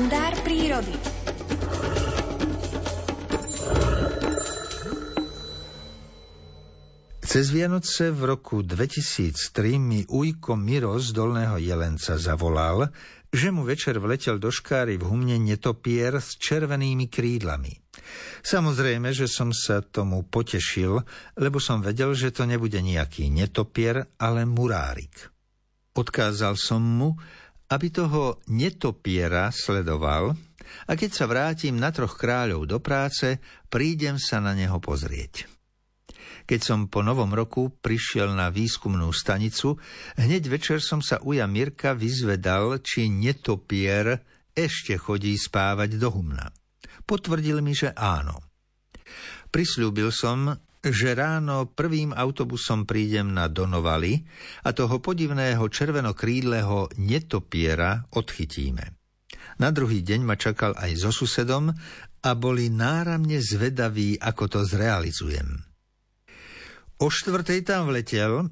kalendár prírody. Cez Vianoce v roku 2003 mi ujko Miro z Dolného Jelenca zavolal, že mu večer vletel do škáry v humne netopier s červenými krídlami. Samozrejme, že som sa tomu potešil, lebo som vedel, že to nebude nejaký netopier, ale murárik. Odkázal som mu, aby toho netopiera sledoval a keď sa vrátim na troch kráľov do práce, prídem sa na neho pozrieť. Keď som po novom roku prišiel na výskumnú stanicu, hneď večer som sa uja Mirka vyzvedal, či netopier ešte chodí spávať do humna. Potvrdil mi, že áno. Prislúbil som, že ráno prvým autobusom prídem na Donovali a toho podivného červenokrídleho netopiera odchytíme. Na druhý deň ma čakal aj so susedom a boli náramne zvedaví, ako to zrealizujem. O štvrtej tam vletel,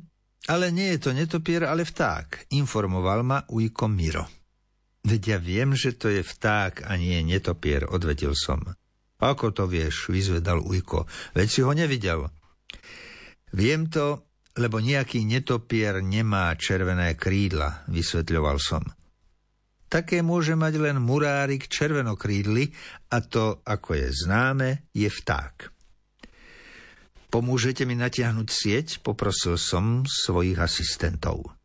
ale nie je to netopier, ale vták, informoval ma ujko Miro. Veď ja viem, že to je vták a nie netopier, odvetil som. Ako to vieš, vyzvedal ujko, veď si ho nevidel. Viem to, lebo nejaký netopier nemá červené krídla, vysvetľoval som. Také môže mať len murárik červenokrídly a to, ako je známe, je vták. Pomôžete mi natiahnuť sieť? Poprosil som svojich asistentov.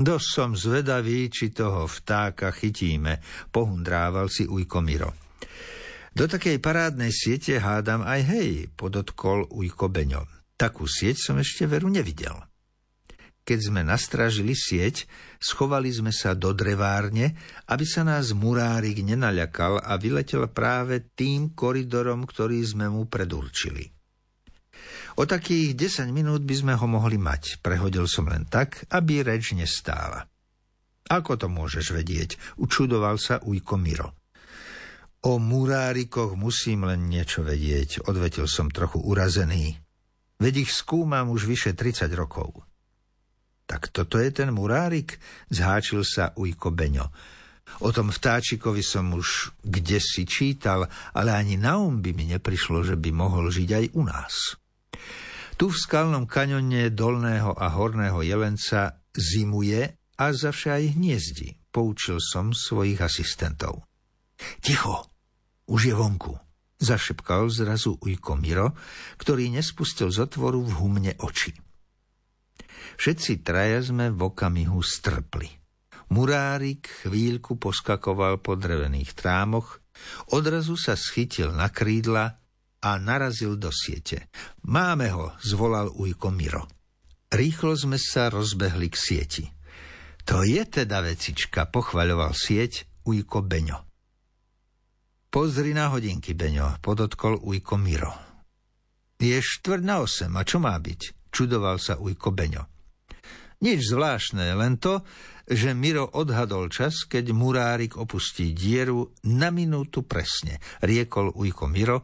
Dosť som zvedavý, či toho vtáka chytíme, pohundrával si Ujko Miro. Do takej parádnej siete hádam aj hej, podotkol Ujko Beňo. Takú sieť som ešte veru nevidel. Keď sme nastražili sieť, schovali sme sa do drevárne, aby sa nás murárik nenaľakal a vyletel práve tým koridorom, ktorý sme mu predurčili. O takých 10 minút by sme ho mohli mať. Prehodil som len tak, aby reč nestála. Ako to môžeš vedieť? Učudoval sa Ujko Miro. O murárikoch musím len niečo vedieť, odvetil som trochu urazený. Veď ich skúmam už vyše 30 rokov. Tak toto je ten murárik? Zháčil sa Ujko Beňo. O tom vtáčikovi som už kde si čítal, ale ani na um by mi neprišlo, že by mohol žiť aj u nás. Tu v skalnom kaňone dolného a horného jelenca zimuje a zavše hniezdi, poučil som svojich asistentov. Ticho, už je vonku, zašepkal zrazu ujko Miro, ktorý nespustil z otvoru v humne oči. Všetci traja sme v okamihu strpli. Murárik chvíľku poskakoval po drevených trámoch, odrazu sa schytil na krídla a narazil do siete. Máme ho, zvolal ujko Miro. Rýchlo sme sa rozbehli k sieti. To je teda vecička, pochvaľoval sieť ujko Beňo. Pozri na hodinky, Beňo, podotkol ujko Miro. Je štvrť na osem, a čo má byť? Čudoval sa ujko Beňo. Nič zvláštne, len to, že Miro odhadol čas, keď murárik opustí dieru na minútu presne, riekol ujko Miro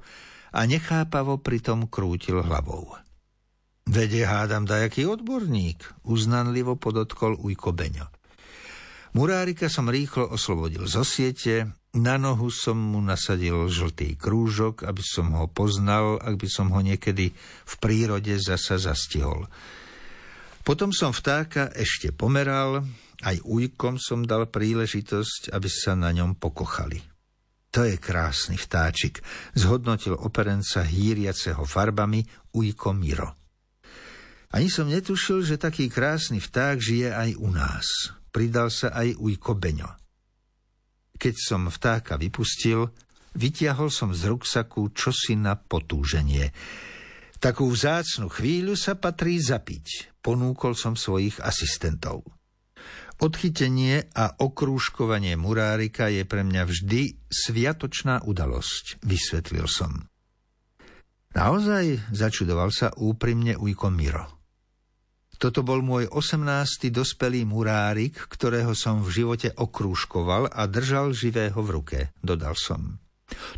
a nechápavo pritom krútil hlavou. Vede hádam dajaký odborník, uznanlivo podotkol Ujko Beňo. Murárika som rýchlo oslobodil zo siete, na nohu som mu nasadil žltý krúžok, aby som ho poznal, ak by som ho niekedy v prírode zasa zastihol. Potom som vtáka ešte pomeral, aj ujkom som dal príležitosť, aby sa na ňom pokochali. To je krásny vtáčik, zhodnotil operenca hýriaceho farbami Ujko Miro. Ani som netušil, že taký krásny vták žije aj u nás. Pridal sa aj Ujko Beňo. Keď som vtáka vypustil, vytiahol som z ruksaku čosi na potúženie. Takú vzácnu chvíľu sa patrí zapiť, ponúkol som svojich asistentov. Odchytenie a okrúžkovanie murárika je pre mňa vždy sviatočná udalosť, vysvetlil som. Naozaj začudoval sa úprimne Ujko Miro. Toto bol môj osemnácty dospelý murárik, ktorého som v živote okrúžkoval a držal živého v ruke, dodal som.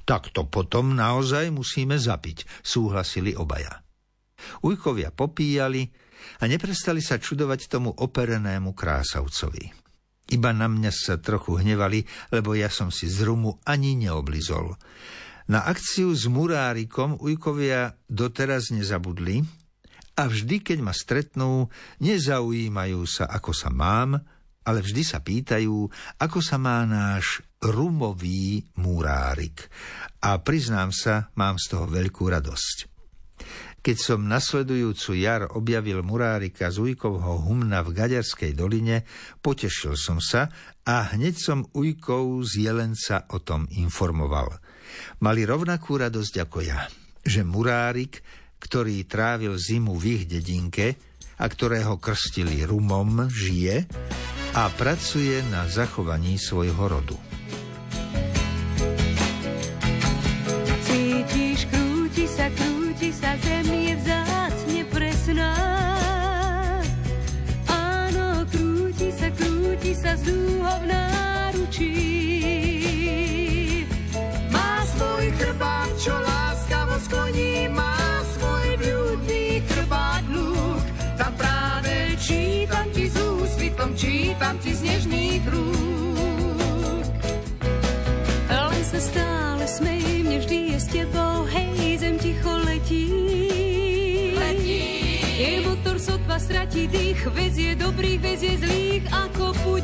Tak to potom naozaj musíme zapiť, súhlasili obaja. Ujkovia popíjali, a neprestali sa čudovať tomu operenému krásavcovi. Iba na mňa sa trochu hnevali, lebo ja som si z rumu ani neoblizol. Na akciu s murárikom ujkovia doteraz nezabudli a vždy, keď ma stretnú, nezaujímajú sa, ako sa mám, ale vždy sa pýtajú, ako sa má náš rumový murárik. A priznám sa, mám z toho veľkú radosť. Keď som nasledujúcu jar objavil murárika z Ujkovho humna v Gaďarskej doline, potešil som sa a hneď som Ujkov z Jelenca o tom informoval. Mali rovnakú radosť ako ja, že murárik, ktorý trávil zimu v ich dedinke a ktorého krstili rumom, žije a pracuje na zachovaní svojho rodu. Čítam ti z nežných rúk. Len sa stále smej, mne vždy je s tebou, hej, zem ticho letí. Letí. Je motor sotva stratí dých, vezie dobrých, vezie zlých, ako púť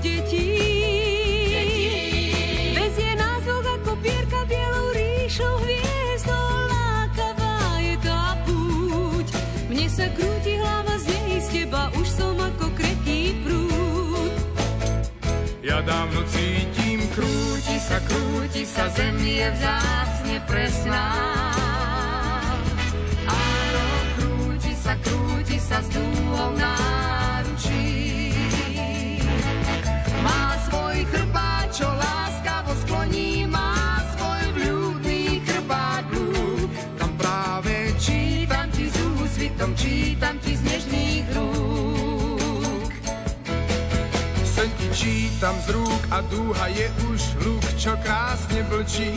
Ja dávno cítim, krúti sa, krúti sa, zem je vzácne presná. Áno, krúti sa, krúti sa s dúhou náručí. Má svoj chrbát, čo láskavo skloní, má svoj vľúdny chrbát Tam práve čítam ti s úsvitom, čítam čítam z rúk a dúha je už hluk, čo krásne blčí.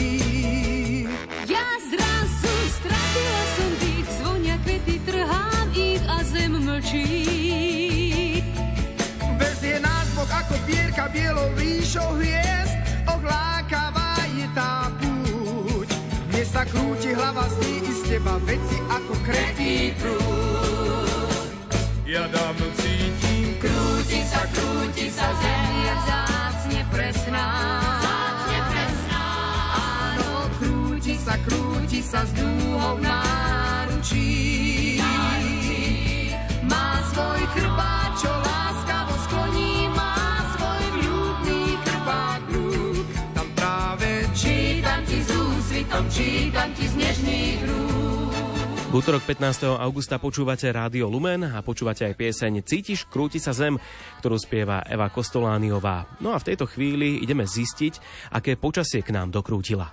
Ja zrazu stratila som dých, zvonia kvety, trhám ich a zem mlčí. Bez je nás Boh ako pierka bielou ríšou hviezd, ohlákavá je tá púť. Mne sa krúti hlava z ní i z teba veci ako kretý prúd. Ja cítim, krúti sa, krúti sa zem vzácne presná. Vzácne presná. Áno, krúti sa, krúti sa s dúhou náručí. Má svoj chrbát, čo láskavo skloní, má svoj vľúdny chrbát Tam práve čítam ti s úsvitom, čítam ti z nežných rúk. V útorok 15. augusta počúvate Rádio Lumen a počúvate aj pieseň Cítiš, krúti sa zem, ktorú spieva Eva Kostolániová. No a v tejto chvíli ideme zistiť, aké počasie k nám dokrútila.